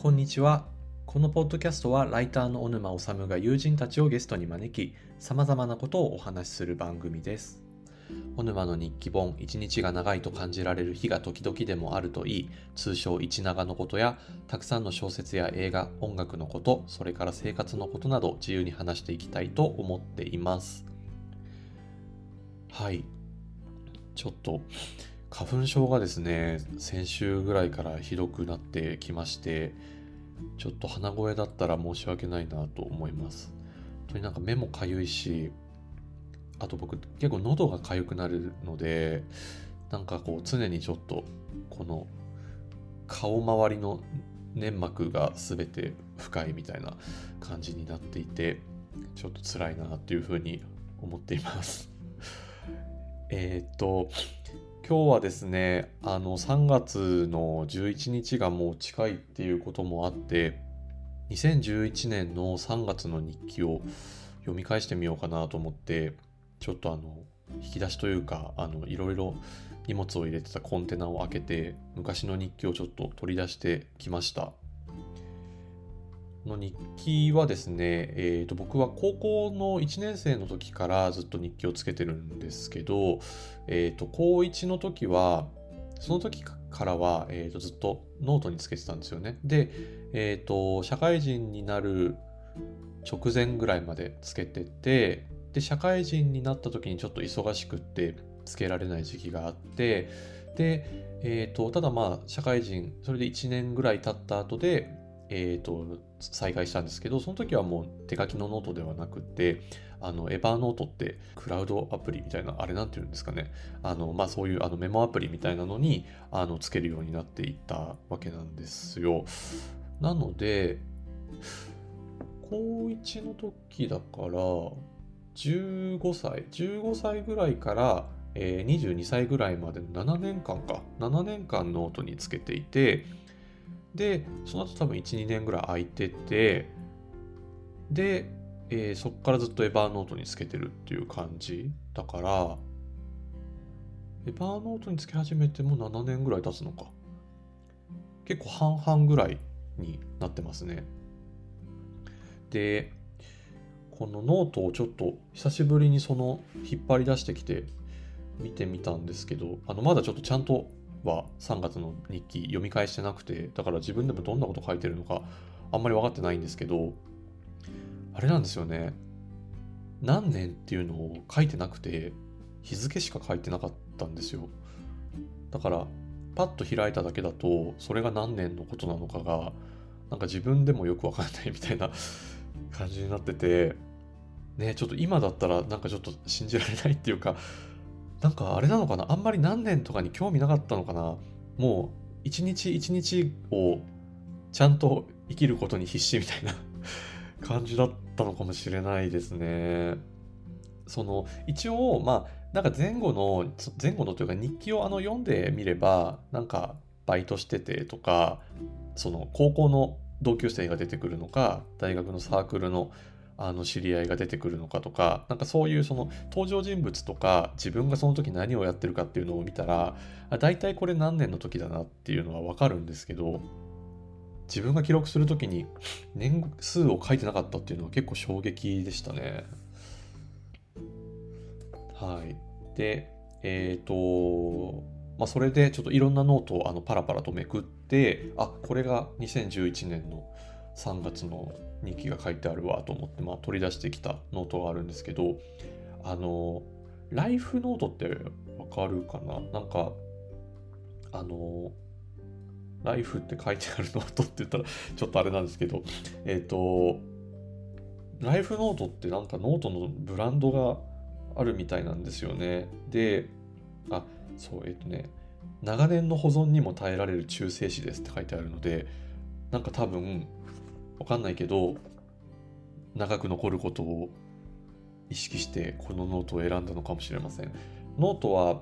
こんにちは。このポッドキャストはライターの小沼治が友人たちをゲストに招き、様々なことをお話しする番組です。小沼の日記本、一日が長いと感じられる日が時々でもあるといい、通称一長のことや、たくさんの小説や映画、音楽のこと、それから生活のことなど自由に話していきたいと思っています。はい。ちょっと、花粉症がですね、先週ぐらいからひどくなってきまして、ちょっと鼻声だったら申し訳ないなと思います。本当になんか目もかゆいし、あと僕結構喉がかゆくなるので、なんかこう常にちょっとこの顔周りの粘膜が全て不快みたいな感じになっていて、ちょっと辛いなっていうふうに思っています。えっと、今日はですね、あの3月の11日がもう近いっていうこともあって、2011年の3月の日記を読み返してみようかなと思って、ちょっとあの、引き出しというか、あの、いろいろ荷物を入れてたコンテナを開けて、昔の日記をちょっと取り出してきました。の日記はですね、えー、と僕は高校の1年生の時からずっと日記をつけてるんですけど、えー、と高1の時はその時からは、えー、とずっとノートにつけてたんですよね。で、えー、と社会人になる直前ぐらいまでつけててで社会人になった時にちょっと忙しくってつけられない時期があってで、えー、とただまあ社会人それで1年ぐらい経った後でえー、と再開したんですけどその時はもう手書きのノートではなくてあの Evernote ってクラウドアプリみたいなあれなんていうんですかね。あの、まあ、そういうあのメモアプリみたいなのにあのつけるようになっていったわけなんですよ。なので高1の時だから15歳15歳ぐらいから、えー22歳ぐらいまでの7年間か。7年間ノートにつけていてで、その後多分1、2年ぐらい空いてて、で、えーそこからずっと Evernoteにつけてるっていう感じだから、 Evernoteにつけ始めても7年ぐらい経つのか。結構半々ぐらいになってますね。で、このノートをちょっと久しぶりにその引っ張り出してきて見てみたんですけど、あのまだちょっとちゃんとは3月の日記読み返してなくてだから自分でもどんなこと書いてるのかあんまり分かってないんですけどあれなんですよね。何年っていうのを書いてなくて日付しか書いてなかったんですよ。だからパッと開いただけだとそれが何年のことなのかがなんか自分でもよく分かんない みたいな感じになっててねちょっと今だったらなんかちょっと信じられないっていうかなんかあれなのかな？あんまり何年とかに興味なかったのかな？もう一日一日をちゃんと生きることに必死みたいな 感じだったのかもしれないですね。その一応まあなんか前後の前後のというか日記をあの読んでみればなんかバイトしててとかその高校の同級生が出てくるのか大学のサークルのあの知り合いが出てくるのかとかなんかそういうその登場人物とか自分がその時何をやってるかっていうのを見たら大体これ何年の時だなっていうのは分かるんですけど自分が記録する時に年数を書いてなかったっていうのは結構衝撃でしたね。はい。で、えっ、と、まあ、それでちょっといろんなノートをあのパラパラとめくって、あ、これが2011年の3月の日記が書いてあるわと思って、まあ、取り出してきたノートがあるんですけど、あの、ライフノートってわかるかな？なんか、あの、ライフって書いてあるノートって言ったら ちょっとあれなんですけど、えっ、と、ライフノートってなんかノートのブランドがあるみたいなんですよね。で、あ、そう、えっ、とね、長年の保存にも耐えられる中性紙ですって書いてあるので、なんか多分、わかんないけど、長く残ることを意識してこのノートを選んだのかもしれません。ノートは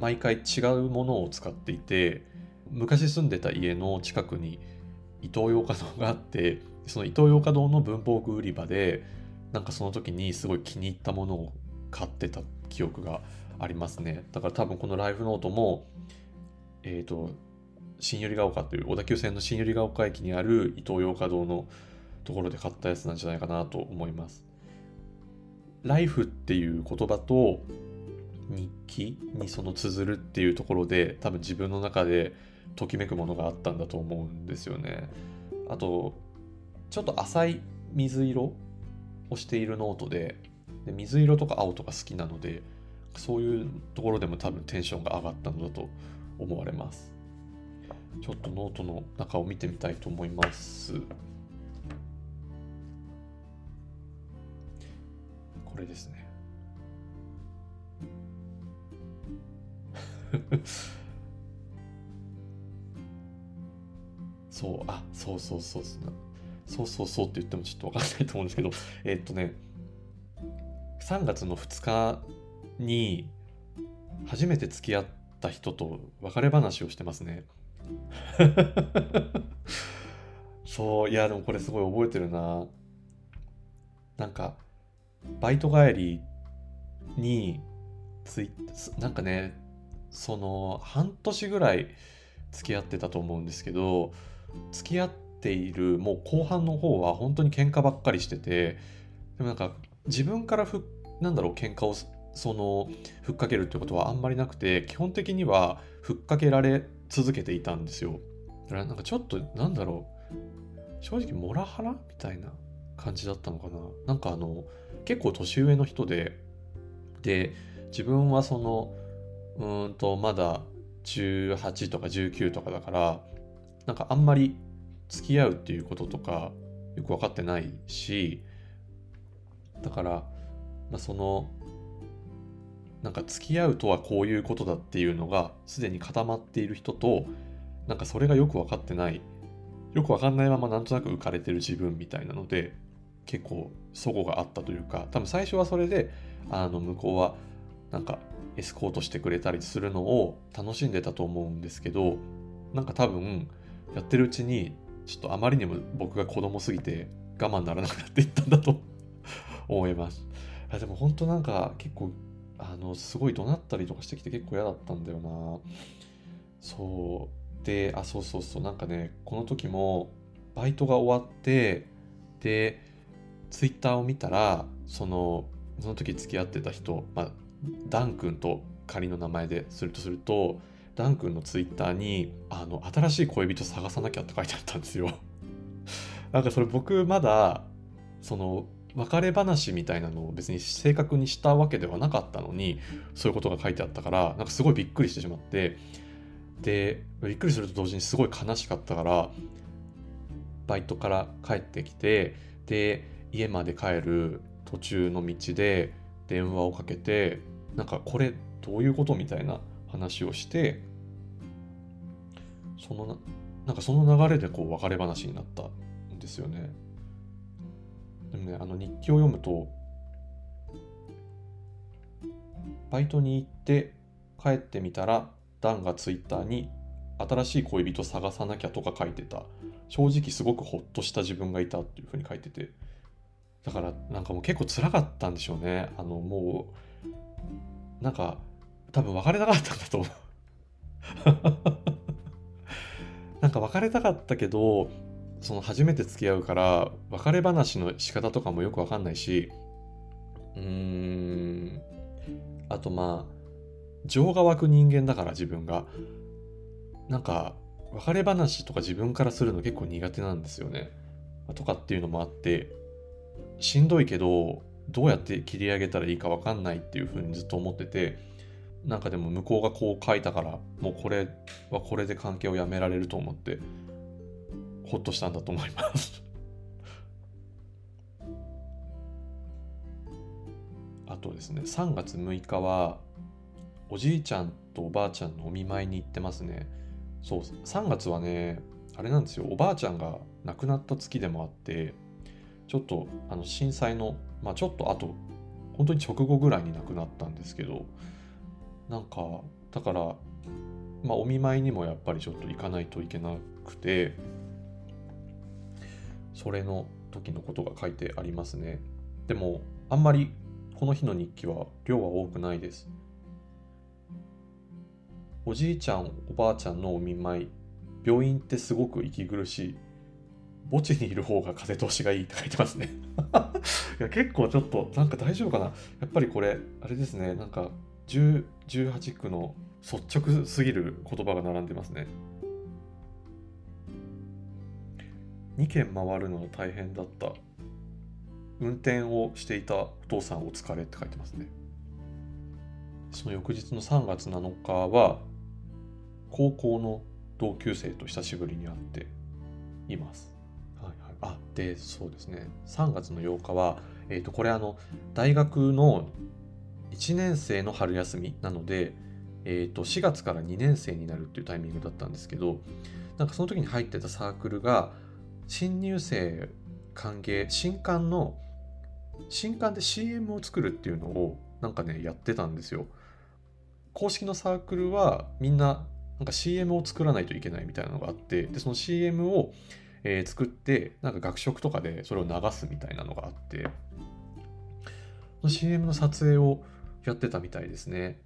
毎回違うものを使っていて、昔住んでた家の近くにイトーヨーカドーがあって、そのイトーヨーカドーの文房具売り場で、なんかその時にすごい気に入ったものを買ってた記憶がありますね。だから多分このライフノートも、えっ、と、新百合ヶ丘という小田急線の新百合ヶ丘駅にある伊東洋華堂のところで買ったやつなんじゃないかなと思います。ライフっていう言葉と日記にその綴るっていうところで多分自分の中でときめくものがあったんだと思うんですよね。あとちょっと浅い水色をしているノートでで水色とか青とか好きなのでそういうところでも多分テンションが上がったのだと思われます。ちょっとノートの中を見てみたいと思います。これですね。そう、あ、そうそうそうそう。そうそうそうって言ってもちょっとわかんないと思うんですけど、えーっとね、3月の2日に初めて付き合った人と別れ話をしてますね。そう、いや、でもこれすごい覚えてるな。なんか、バイト帰りについ、なんかね、その半年ぐらい付き合ってたと思うんですけど、付き合っているもう後半の方は本当に喧嘩ばっかりしてて、でもなんか自分からふ、なんだろう、喧嘩をその、ふっかけるってことはあんまりなくて、基本的にはふっかけられ続けていたんですよ。だからなんかちょっと、なんだろう、正直モラハラみたいな感じだったのかな。なんかあの、結構年上の人で、で、自分はその、うんと、まだ18とか19とかだから、なんかあんまり付き合うっていうこととかよく分かってないし、だから、まあ、その、なんか付き合うとはこういうことだっていうのがすでに固まっている人と、なんかそれがよく分かってない、よく分かんないままなんとなく浮かれてる自分みたいなので、結構齟齬があったというか、多分最初はそれで、あの、向こうはなんかエスコートしてくれたりするのを楽しんでたと思うんですけど、なんか多分やってるうちに、ちょっとあまりにも僕が子供すぎて我慢ならなくなっていったんだと思います。でも本当なんか結構あのすごい怒鳴ったりとかしてきて結構嫌だったんだよな。そうであそうそうそうなんかねこの時もバイトが終わってでツイッターを見たらそのその時付き合ってた人、まあ、ダン君と仮の名前でするとするとダン君のツイッターにあの新しい恋人探さなきゃって書いてあったんですよ。なんかそれ僕まだその別れ話みたいなのを別に正確にしたわけではなかったのにそういうことが書いてあったからなんかすごいびっくりしてしまってでびっくりすると同時にすごい悲しかったからバイトから帰ってきてで家まで帰る途中の道で電話をかけてなんかこれどういうことみたいな話をしてそのなんかその流れでこう別れ話になったんですよね。でもね、あの日記を読むと、バイトに行って帰ってみたら、ダンがツイッターに新しい恋人探さなきゃとか書いてた。正直すごくホッとした自分がいたっていうふうに書いてて。だからなんかもう結構辛かったんでしょうね。あのもう、なんか多分別れたかったんだと思う。なんか別れたかったけど、その初めて付き合うから別れ話の仕方とかもよくわかんないしうーん。あとまあ情が湧く人間だから自分が。なんか別れ話とか自分からするの結構苦手なんですよね。とかっていうのもあってしんどいけどどうやって切り上げたらいいかわかんないっていうふうにずっと思っててなんかでも向こうがこう書いたからもうこれはこれで関係をやめられると思ってほっとしたんだと思います あとですね、3月6日は、おじいちゃんとおばあちゃんのお見舞いに行ってますね。そう、3月はね、あれなんですよ、おばあちゃんが亡くなった月でもあって、ちょっとあの震災の、まあちょっとあと、本当に直後ぐらいに亡くなったんですけど、なんか、だから、まあお見舞いにもやっぱりちょっと行かないといけなくて、それの時のことが書いてありますね。でも、あんまりこの日の日記は量は多くないです。おじいちゃん、おばあちゃんのお見舞い病院ってすごく息苦しい。墓地にいる方が風通しがいいって書いてますね いや結構ちょっとなんか大丈夫かなやっぱりこれあれですねなんか10 18区の率直すぎる言葉が並んでますね2軒回るのが大変だった。運転をしていたお父さんお疲れって書いてますね。その翌日の3月7日は高校の同級生と久しぶりに会っています。あでそうですね。3月の8日は、えー、とこれあの大学の1年生の春休みなので、えー、と4月から2年生になるっていうタイミングだったんですけどなんかその時に入ってたサークルが新入生歓迎新刊の新刊で CM を作るっていうのをなんかねやってたんですよ。公式のサークルはみんななんか CM を作らないといけないみたいなのがあってでその CM をえー、作ってなんか学食とかでそれを流すみたいなのがあっての CM の撮影をやってたみたいですね。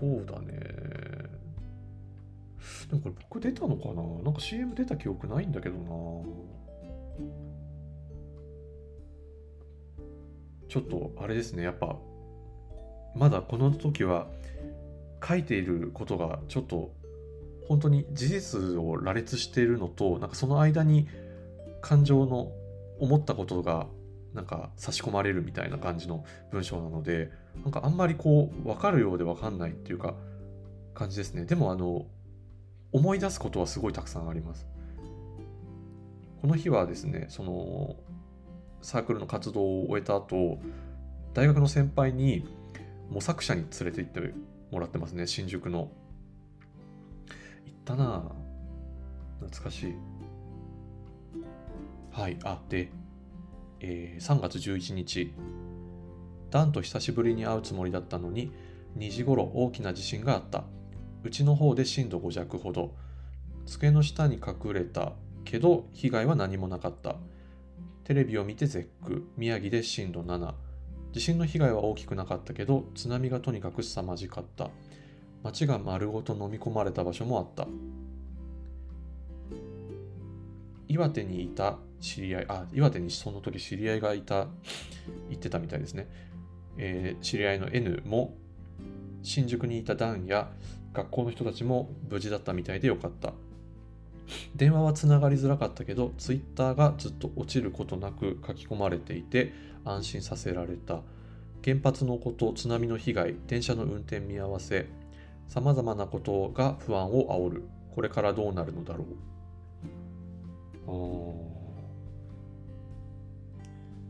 そうだね。でもこれ僕出たのかな？なんか CM 出た記憶ないんだけどな。ちょっとあれですね。やっぱまだこの時は書いていることがちょっと本当に事実を羅列しているのとなんかその間に感情の思ったことがなんか差し込まれるみたいな感じの文章なのでなんかあんまりこう分かるようで分かんないっていうか感じですね。でもあの思い出すことはすごいたくさんありますこの日はですねそのサークルの活動を終えた後大学の先輩に模索者に連れて行ってもらってますね、新宿の。行ったな懐かしい。はい、あ、で、えー、3月11日、ダンと久しぶりに会うつもりだったのに、2時頃大きな地震があった。うちの方で震度5弱ほど。机の下に隠れたけど、被害は何もなかった。テレビを見て絶句。宮城で震度7。地震の被害は大きくなかったけど津波がとにかく凄まじかった町が丸ごと飲み込まれた場所もあった岩手にいた知り合いあ岩手にその時知り合いがいた言ってたみたいですね、えー、知り合いの N も新宿にいたダンや学校の人たちも無事だったみたいでよかった電話はつながりづらかったけど、ツイッターがずっと落ちることなく書き込まれていて、安心させられた。原発のこと、津波の被害、電車の運転見合わせ、さまざまなことが不安を煽る。これからどうなるのだろう。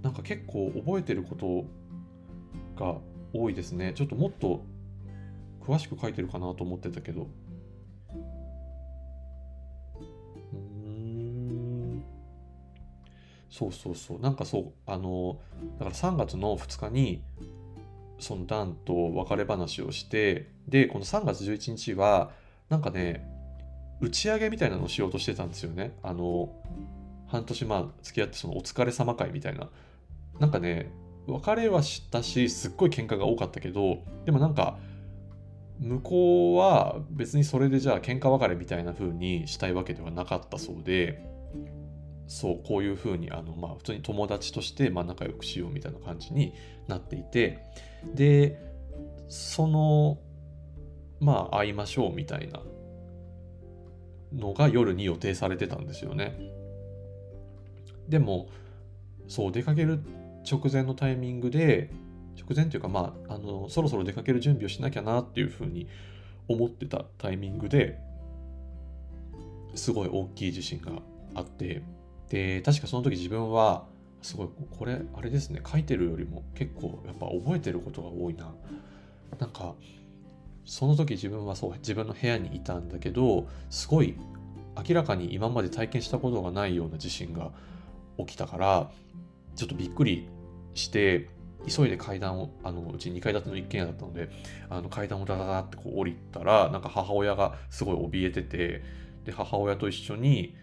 なんか結構覚えてることが多いですね。ちょっともっと詳しく書いてるかなと思ってたけどうん。そうそうそう。なんかそう、あの、だから3月の2日に、そのダンと別れ話をして、で、この3月11日は、なんかね、打ち上げみたいなのをしようとしてたんですよね。あの、半年まあ付き合ってそのお疲れ様会みたいな。なんかね、別れはしたし、すっごい喧嘩が多かったけど、でもなんか、向こうは別にそれでじゃあ喧嘩別れみたいな風にしたいわけではなかったそうで、そうこういうふうにあの、まあ、普通に友達としてまあ仲良くしようみたいな感じになっていてでそのまあ会いましょうみたいなのが夜に予定されてたんですよね。でもそう出かける直前のタイミングで直前というかまああのそろそろ出かける準備をしなきゃなっていうふうに思ってたタイミングですごい大きい地震があってで、確かその時自分は、すごい、これ、あれですね、書いてるよりも結構やっぱ覚えてることが多いな。なんか、その時自分はそう、自分の部屋にいたんだけど、すごい明らかに今まで体験したことがないような地震が起きたから、ちょっとびっくりして、急いで階段を、あのうち2階建ての一軒家だったので、あの階段をダダダってこう降りたら、なんか母親がすごい怯えてて、で、母親と一緒に、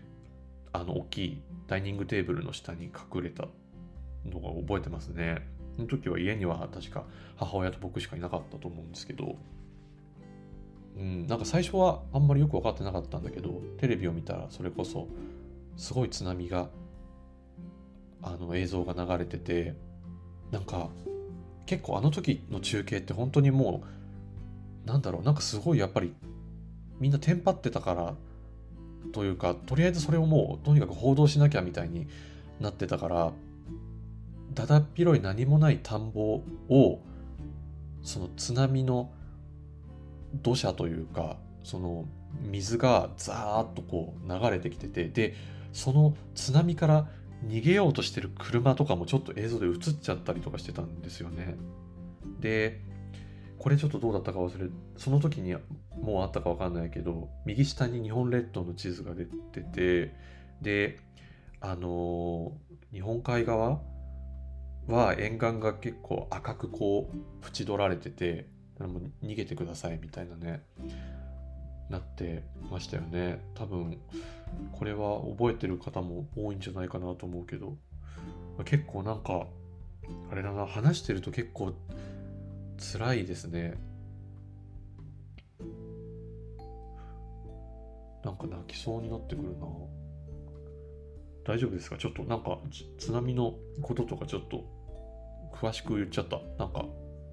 あの大きいダイニングテーブルの下に隠れたのが覚えてますね。その時は家には確か母親と僕しかいなかったと思うんですけど、うん、なんか最初はあんまりよく分かってなかったんだけどテレビを見たらそれこそすごい津波があの映像が流れててなんか結構あの時の中継って本当にもうなんだろうなんかすごいやっぱりみんなテンパってたからというかとりあえずそれをもうとにかく報道しなきゃみたいになってたからだだっ広い何もない田んぼをその津波の土砂というかその水がザーッとこう流れてきててでその津波から逃げようとしてる車とかもちょっと映像で映っちゃったりとかしてたんですよね。でこれちょっとどうだったか忘れその時にもうあったか分かんないけど右下に日本列島の地図が出ててであのー、日本海側は沿岸が結構赤くこう縁取られててもう逃げてくださいみたいなねなってましたよね多分これは覚えてる方も多いんじゃないかなと思うけど。結構なんかあれだな話してると結構辛いですね。なんか泣きそうになってくるな。大丈夫ですか？ちょっとなんか津波のこととかちょっと詳しく言っちゃった。なんか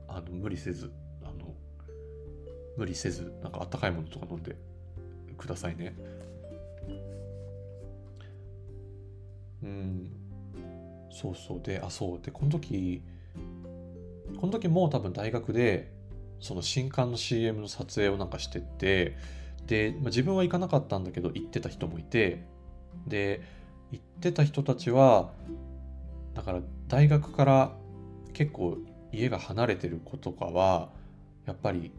あの無理せずあの無理せずなんかあったかいものとか飲んでくださいね。うん。そうそう。であそう。でこの時この時も多分大学でその新刊の CM の撮影をなんかしててで、まあ、自分は行かなかったんだけど行ってた人もいてで行ってた人たちはだから大学から結構家が離れてる子とかはやっぱり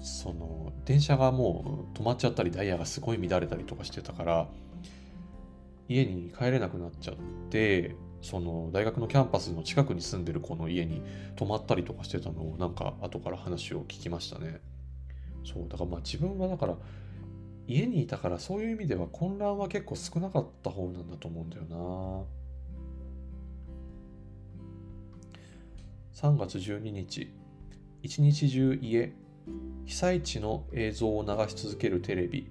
その電車がもう止まっちゃったりダイヤがすごい乱れたりとかしてたから家に帰れなくなっちゃってその大学のキャンパスの近くに住んでる子の家に泊まったりとかしてたのをなんか後から話を聞きましたね。そうだからまあ自分はだから家にいたからそういう意味では混乱は結構少なかった方なんだと思うんだよな。3月12日一日中家被災地の映像を流し続けるテレビ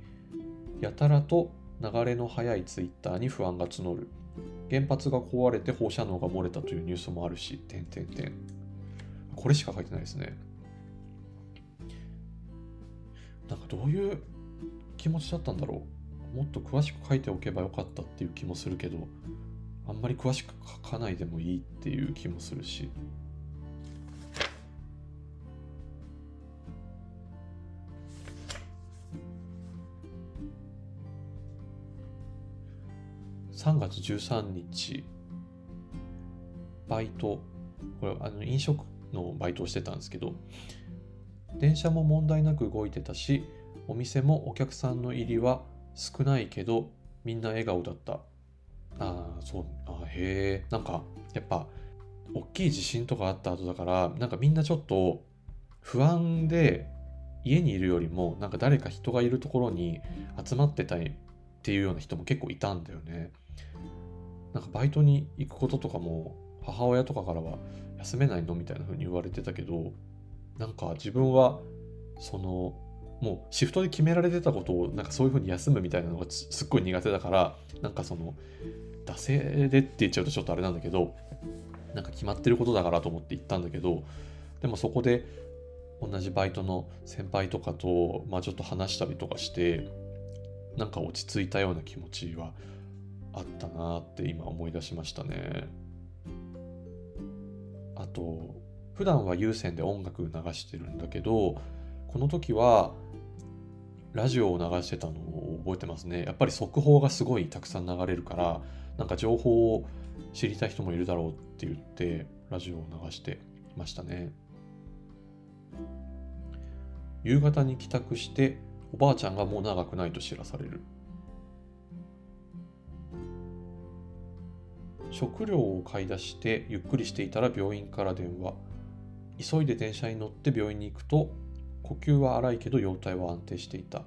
やたらと流れの速いツイッターに不安が募る原発が壊れて放射能が漏れたというニュースもあるし、点点点。これしか書いてないですね。なんかどういう気持ちだったんだろう。もっと詳しく書いておけばよかったっていう気もするけど、あんまり詳しく書かないでもいいっていう気もするし。3月13日、バイト、これあの飲食のバイトをしてたんですけど、電車も問題なく動いてたし、お店もお客さんの入りは少ないけど、みんな笑顔だった。ああ、そう、あへえ、なんか、やっぱ、大きい地震とかあった後だから、なんかみんなちょっと不安で、家にいるよりも、なんか誰か人がいるところに集まってたいっていうような人も結構いたんだよね。なんかバイトに行くこととかも母親とかからは休めないのみたいな風に言われてたけどなんか自分はそのもうシフトで決められてたことをなんかそういう風に休むみたいなのがすっごい苦手だからなんかその惰性でって言っちゃうとちょっとあれなんだけどなんか決まってることだからと思って行ったんだけどでもそこで同じバイトの先輩とかと、まあ、ちょっと話したりとかしてなんか落ち着いたような気持ちはあったなって今思い出しましたね。あと普段は有線で音楽流してるんだけどこの時はラジオを流してたのを覚えてますね。やっぱり速報がすごいたくさん流れるからなんか情報を知りたい人もいるだろうって言ってラジオを流してましたね。夕方に帰宅しておばあちゃんがもう長くないと知らされる。食料を買い出してゆっくりしていたら病院から電話。急いで電車に乗って病院に行くと呼吸は荒いけど容体は安定していた。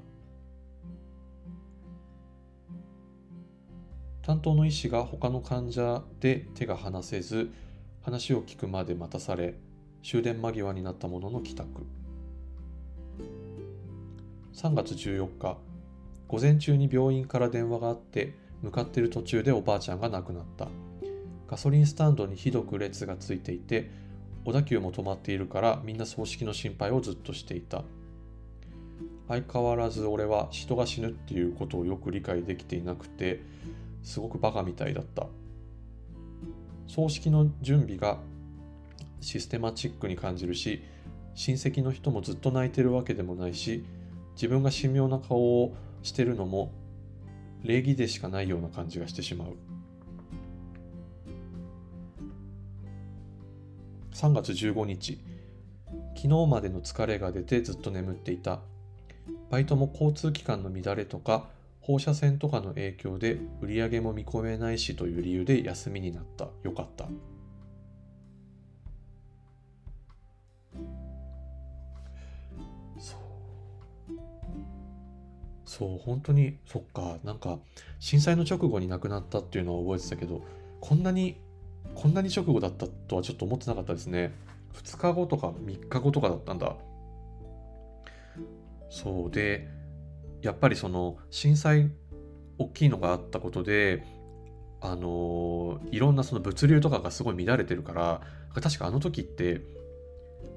担当の医師が他の患者で手が離せず話を聞くまで待たされ終電間際になったものの帰宅。3月14日午前中に病院から電話があって向かっている途中でおばあちゃんが亡くなった。ガソリンスタンドにひどく列がついていて小田急も止まっているからみんな葬式の心配をずっとしていた。相変わらず俺は人が死ぬっていうことをよく理解できていなくてすごくバカみたいだった。葬式の準備がシステマチックに感じるし親戚の人もずっと泣いてるわけでもないし自分が神妙な顔をしてるのも礼儀でしかないような感じがしてしまう。3月15日。昨日までの疲れが出てずっと眠っていた。バイトも交通機関の乱れとか放射線とかの影響で売り上げも見込めないしという理由で休みになった。よかった。そう。そう本当にそっか。なんか震災の直後に亡くなったっていうのは覚えてたけどこんなにこんなに直後だったとはちょっと思ってなかったですね。2日後とか3日後とかだったんだ。そうでやっぱりその震災大きいのがあったことであのいろんなその物流とかがすごい乱れてるから確かあの時って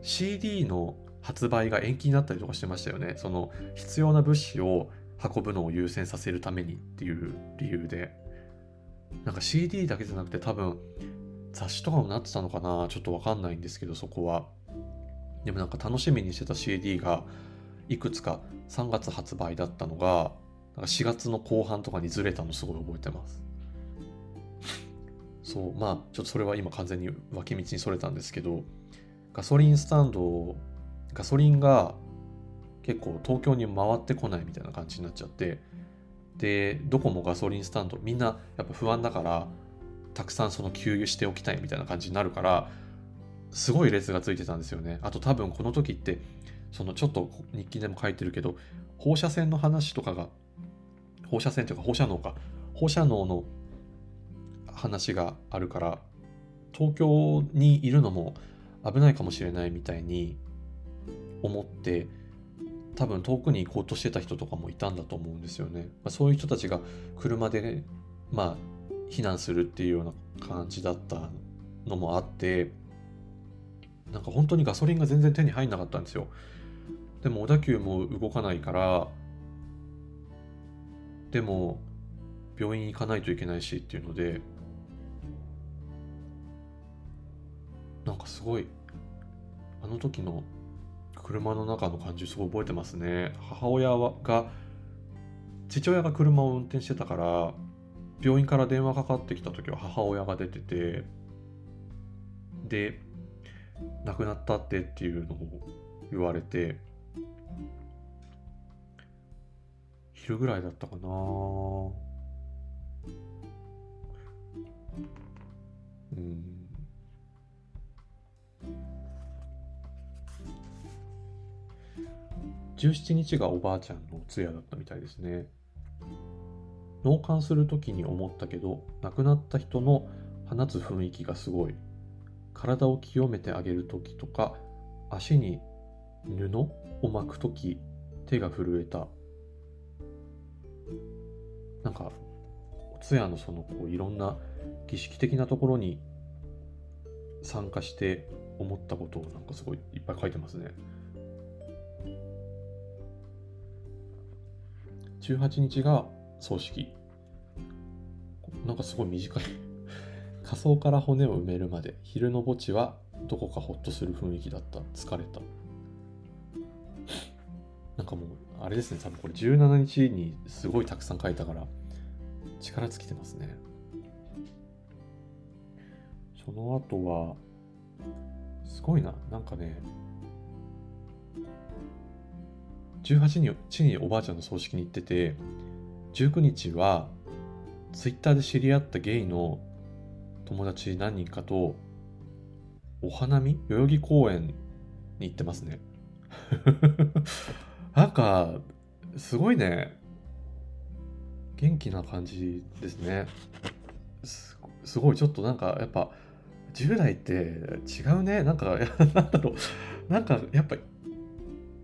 CD の発売が延期になったりとかしてましたよね。その必要な物資を運ぶのを優先させるためにっていう理由で。なんか CD だけじゃなくて多分雑誌とかもなってたのかな？ちょっとわかんないんですけどそこは。でもなんか楽しみにしてた CD がいくつか3月発売だったのがなんか4月の後半とかにずれたのすごい覚えてます。そうまあちょっとそれは今完全に脇道にそれたんですけどガソリンスタンドガソリンが結構東京に回ってこないみたいな感じになっちゃってでどこもガソリンスタンドみんなやっぱ不安だからたくさんその給油しておきたいみたいな感じになるからすごい列がついてたんですよねあと多分この時ってそのちょっと日記でも書いてるけど放射線の話とかが放射線というか放射能か放射能の話があるから東京にいるのも危ないかもしれないみたいに思って多分遠くに行こうとしてた人とかもいたんだと思うんですよね。まあ、そういう人たちが車で、ね、まあ避難するっていうような感じだったのもあってなんか本当にガソリンが全然手に入んなかったんですよ。でも小田急も動かないからでも病院行かないといけないしっていうのでなんかすごいあの時の車の中の感じすごい覚えてますね母親が父親が車を運転してたから病院から電話かかってきた時は母親が出ててで亡くなったってっていうのを言われて昼ぐらいだったかな。うん。17日がおばあちゃんの通夜だったみたいですね。納棺する時に思ったけど亡くなった人の放つ雰囲気がすごい体を清めてあげる時とか足に布を巻く時手が震えたなんかお通夜のそのこういろんな儀式的なところに参加して思ったことをなんかすごいいっぱい書いてますね。18日が葬式。なんかすごい短い 仮装から骨を埋めるまで、昼の墓地はどこかほっとする雰囲気だった。疲れた。なんかもう、あれですね、多分これ17日にすごいたくさん書いたから、力尽きてますね。その後は、すごいな、なんかね、18日におばあちゃんの葬式に行ってて、19日は、ツイッターで知り合ったゲイの友達何人かと、お花見？代々木公園に行ってますね。なんか、すごいね、元気な感じですね。すすごい、ちょっとなんか、やっぱ、10代って違うね。なんか、なんだろう。なんか、やっぱ、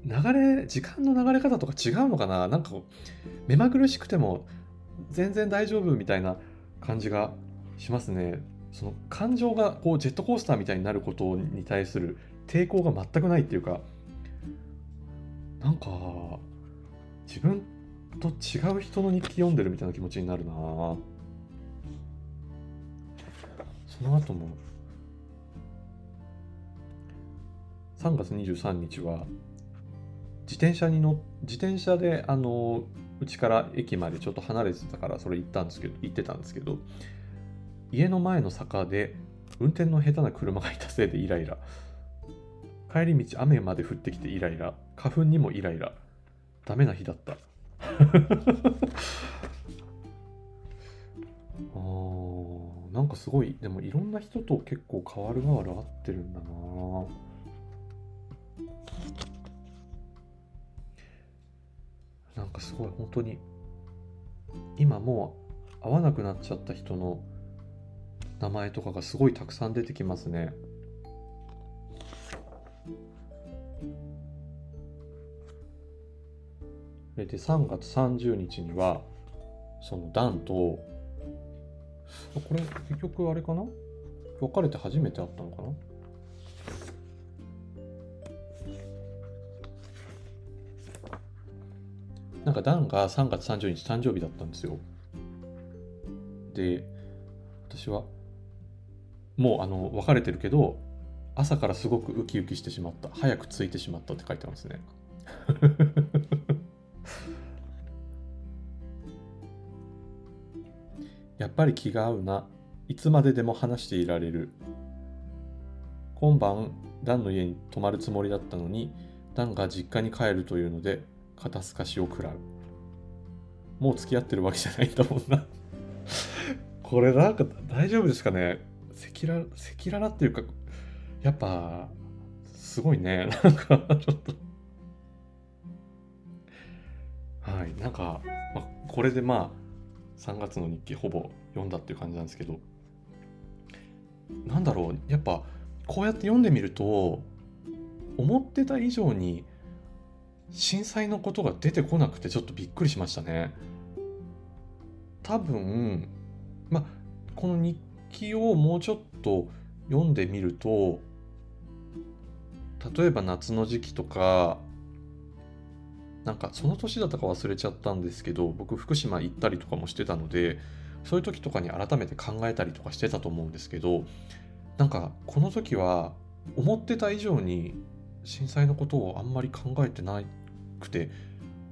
流れ時間の流れ方とか違うのかな？なんか目まぐるしくても全然大丈夫みたいな感じがしますね。その感情がこうジェットコースターみたいになることに対する抵抗が全くないっていうかなんか自分と違う人の日記読んでるみたいな気持ちになるな。その後も。3月23日は自転車に乗自転車であのうちから駅までちょっと離れてたからそれ行ったんですけど行ってたんですけど家の前の坂で運転の下手な車がいたせいでイライラ。帰り道雨まで降ってきてイライラ。花粉にもイライラ。ダメな日だった。あーなんかすごいでもいろんな人と結構変わる変わる合ってるんだな。かすごい本当に。今もう会わなくなっちゃった人の名前とかがすごいたくさん出てきますね。で3月30日にはそのダンとこれ結局あれかな？別れて初めて会ったのかな？なんかダンが3月30日誕生日だったんですよ。で、私は、もうあの別れてるけど、朝からすごくウキウキしてしまった。早く着いてしまったって書いてますね。やっぱり気が合うな。いつまででも話していられる。今晩、ダンの家に泊まるつもりだったのに、ダンが実家に帰るというので、肩透かしを食らう。もう付き合ってるわけじゃないんだもんな これなんか大丈夫ですかね赤裸々、赤裸々っていうか、やっぱ、すごいね。なんか、ちょっと。はい。なんか、ま、これでまあ、3月の日記ほぼ読んだっていう感じなんですけど、なんだろう、やっぱ、こうやって読んでみると、思ってた以上に震災のことが出てこなくてちょっとびっくりしましたね。多分まこの日記をもうちょっと読んでみると例えば夏の時期とかなんかその年だったか忘れちゃったんですけど僕福島行ったりとかもしてたのでそういう時とかに改めて考えたりとかしてたと思うんですけどなんかこの時は思ってた以上に震災のことをあんまり考えてないくて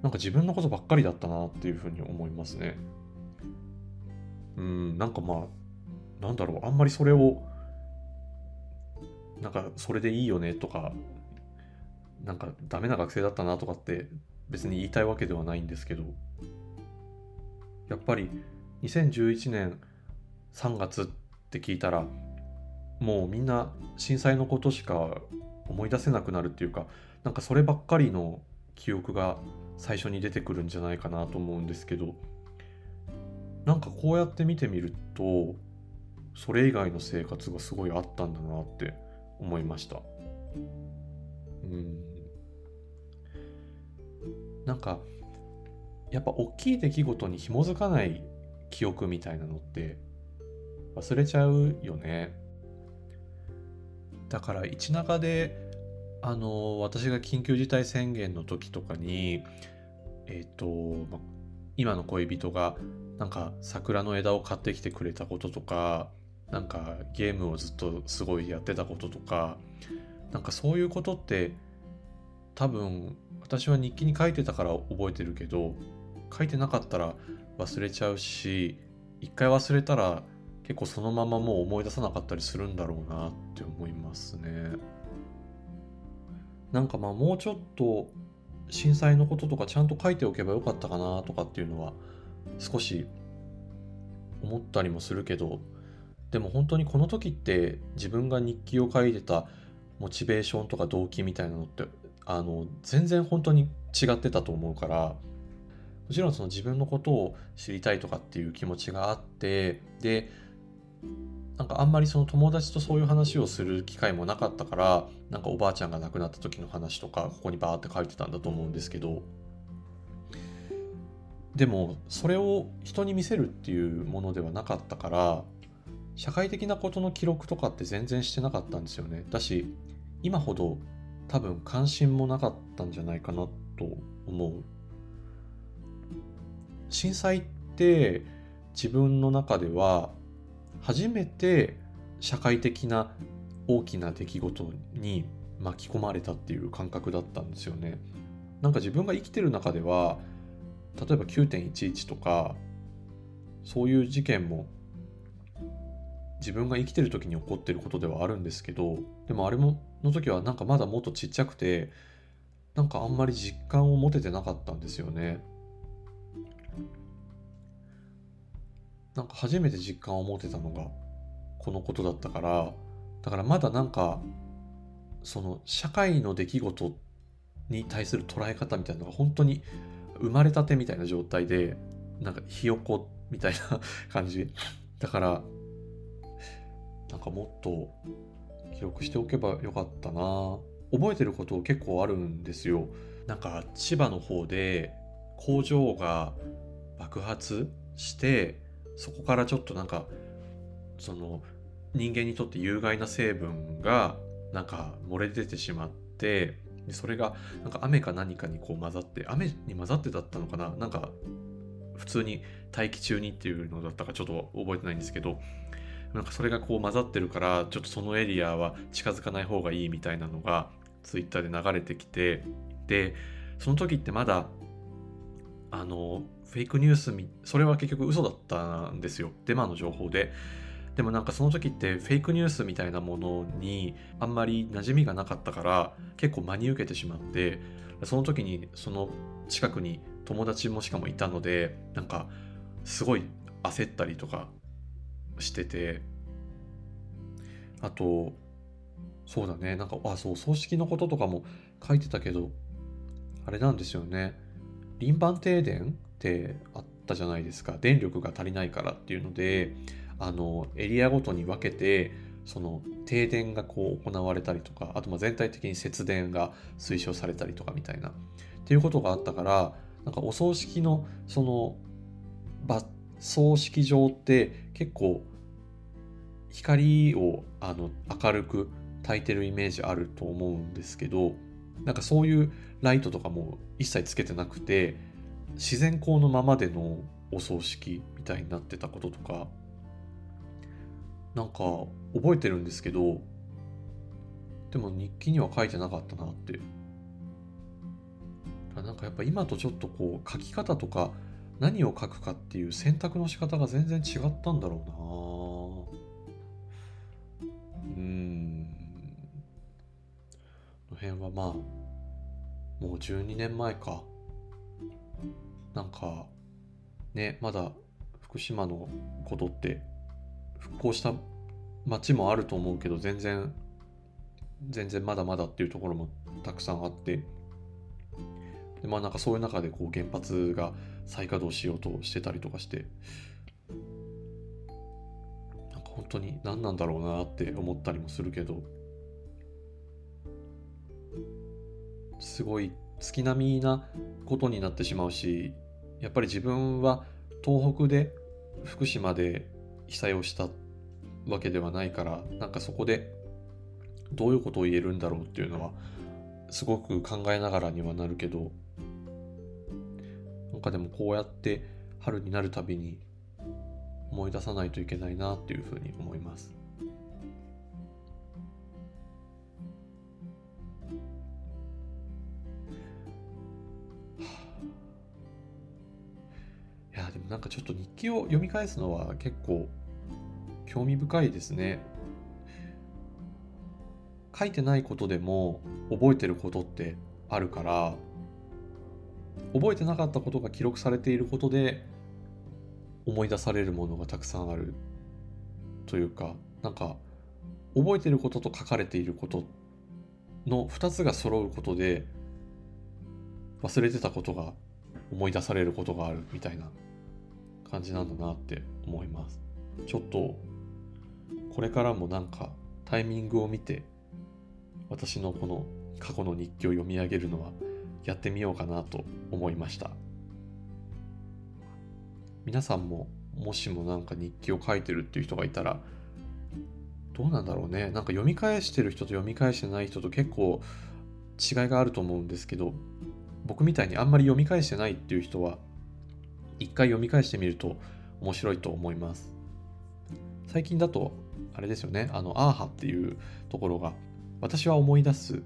なんか自分のことばっかりだったなっていうふうに思いますね。うん、なんかまあ、なんだろう、あんまりそれを、なんかそれでいいよねとか、なんかダメな学生だったなとかって別に言いたいわけではないんですけど、やっぱり2011年3月って聞いたら、もうみんな震災のことしか思い出せなくなるっていうか、なんかそればっかりの記憶が最初に出てくるんじゃないかなと思うんですけど、なんかこうやって見てみるとそれ以外の生活がすごいあったんだなって思いました。うん。なんかやっぱ大きい出来事に紐づかない記憶みたいなのって忘れちゃうよね。だから一中であの私が緊急事態宣言の時とかにえっ、ー、と、ま、今の恋人がなんか桜の枝を買ってきてくれたこととかなんかゲームをずっとすごいやってたこととかなんかそういうことって多分私は日記に書いてたから覚えてるけど書いてなかったら忘れちゃうし一回忘れたら結構そのままもう思い出さなかったりするんだろうなって思いますね。なんかまあもうちょっと震災のこととかちゃんと書いておけばよかったかなとかっていうのは少し思ったりもするけどでも本当にこの時って自分が日記を書いてたモチベーションとか動機みたいなのってあの全然本当に違ってたと思うからもちろんその自分のことを知りたいとかっていう気持ちがあってでなんかあんまりその友達とそういう話をする機会もなかったからなんかおばあちゃんが亡くなった時の話とかここにバーって書いてたんだと思うんですけど。でもそれを人に見せるっていうものではなかったから社会的なことの記録とかって全然してなかったんですよね。だし今ほど多分関心もなかったんじゃないかなと思う。震災って自分の中では初めて社会的な大きな出来事に巻き込まれたっていう感覚だったんですよね。なんか自分が生きてる中では例えば9.11とかそういう事件も自分が生きてる時に起こってることではあるんですけどでもあれもの時はなんかまだもっとちっちゃくてなんかあんまり実感を持ててなかったんですよね。なんか初めて実感を持てたのがこのことだったから。だからまだなんかその社会の出来事に対する捉え方みたいなのが本当に生まれたてみたいな状態でなんかひよこみたいな感じ。だからなんかもっと記録しておけばよかったな。覚えてること結構あるんですよ。なんか千葉の方で工場が爆発してそこからちょっとなんかその人間にとって有害な成分がなんか漏れ出てしまってそれがなんか雨か何かにこう混ざって雨に混ざってだったのかな？なんか普通に大気中にっていうのだったかちょっと覚えてないんですけどなんかそれがこう混ざってるからちょっとそのエリアは近づかない方がいいみたいなのがツイッターで流れてきてでその時ってまだあのフェイクニュースみそれは結局嘘だったんですよ。デマの情報で。でもなんかその時ってフェイクニュースみたいなものにあんまり馴染みがなかったから結構真に受けてしまってその時にその近くに友達もしかもいたのでなんかすごい焦ったりとかしてて。あとそうだね。なんかあそう葬式のこととかも書いてたけどあれなんですよね。輪番停電ってあったじゃないですか。電力が足りないからっていうのであのエリアごとに分けてその停電がこう行われたりとかあとま全体的に節電が推奨されたりとかみたいなっていうことがあったからなんかお葬式のその葬式場って結構光をあの明るく焚いてるイメージあると思うんですけどなんかそういうライトとかも一切つけてなくて自然光のままでのお葬式みたいになってたこととかなんか覚えてるんですけどでも日記には書いてなかったなって。なんかやっぱ今とちょっとこう書き方とか何を書くかっていう選択の仕方が全然違ったんだろうな。うん。この辺はまあもう12年前か。なんかねまだ福島のことって復興した町もあると思うけど全然全然まだまだっていうところもたくさんあって。でまあなんかそういう中でこう原発が再稼働しようとしてたりとかして。なんか本当に何なんだろうなって思ったりもするけど。すごい月並みなことになってしまうしやっぱり自分は東北で福島で被災をしたわけではないからなんかそこでどういうことを言えるんだろうっていうのはすごく考えながらにはなるけどなんかでもこうやって春になるたびに思い出さないといけないなっていうふうに思います。なんかちょっと日記を読み返すのは結構興味深いですね。書いてないことでも覚えてることってあるから覚えてなかったことが記録されていることで思い出されるものがたくさんあるというかなんか覚えてることと書かれていることの2つが揃うことで忘れてたことが思い出されることがあるみたいな感じなんだなって思います。ちょっとこれからもなんかタイミングを見て私のこの過去の日記を読み上げるのはやってみようかなと思いました皆さんももしもなんか日記を書いてるっていう人がいたらどうなんだろうねなんか読み返してる人と読み返してない人と結構違いがあると思うんですけど僕みたいにあんまり読み返してないっていう人は一回読み返してみると面白いと思います。最近だとあれですよね。あのアーハっていうところが私は思い出す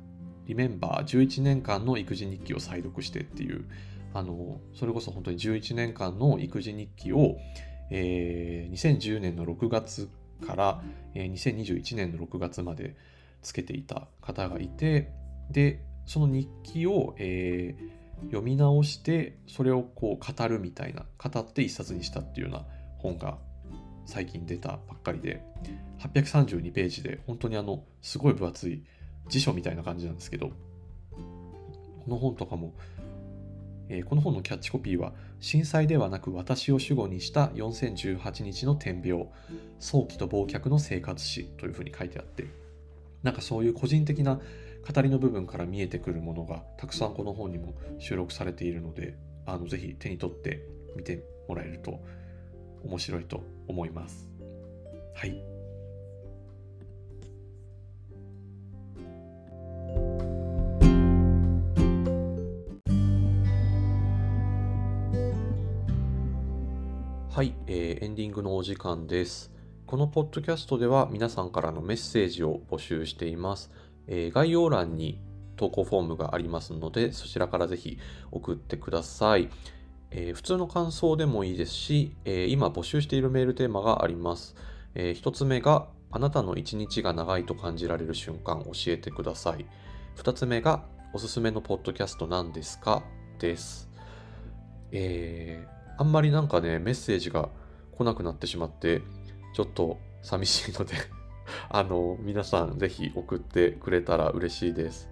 リメンバー11年間の育児日記を再読してっていうあのそれこそ本当に11年間の育児日記を、えー、2010年の6月から、えー、2021年の6月までつけていた方がいてでその日記を、えー、読み直してそれをこう語るみたいな語って一冊にしたっていうような本が最近出たばっかりで832ページで本当にあのすごい分厚い辞書みたいな感じなんですけどこの本とかも、えー、この本のキャッチコピーは震災ではなく私を主語にした4018日の点描早期と忘却の生活史というふうに書いてあってなんかそういう個人的な語りの部分から見えてくるものがたくさんこの本にも収録されているのであのぜひ手に取って見てもらえると面白いと思います。はい。はい、えー、エンディングのお時間です。このポッドキャストでは皆さんからのメッセージを募集しています。えー、概要欄に投稿フォームがありますので、そちらからぜひ送ってください。えー、普通の感想でもいいですし、えー、今募集しているメールテーマがあります。えー、1つ目が、あなたの一日が長いと感じられる瞬間教えてください。2つ目が、おすすめのポッドキャスト何ですか？です。えー、あんまりなんかね、メッセージが来なくなってしまって、ちょっと寂しいので あの、皆さんぜひ送ってくれたら嬉しいです。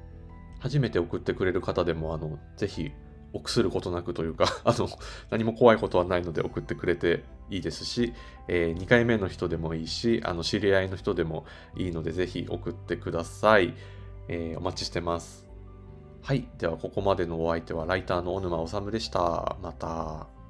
初めて送ってくれる方でも、あの、ぜひ臆することなくというか あの、何も怖いことはないので送ってくれていいですし、えー、2回目の人でもいいし、あの、知り合いの人でもいいので、ぜひ送ってください。えー、お待ちしてます。はい。では、ここまでのお相手は、ライターの小沼治でした。また。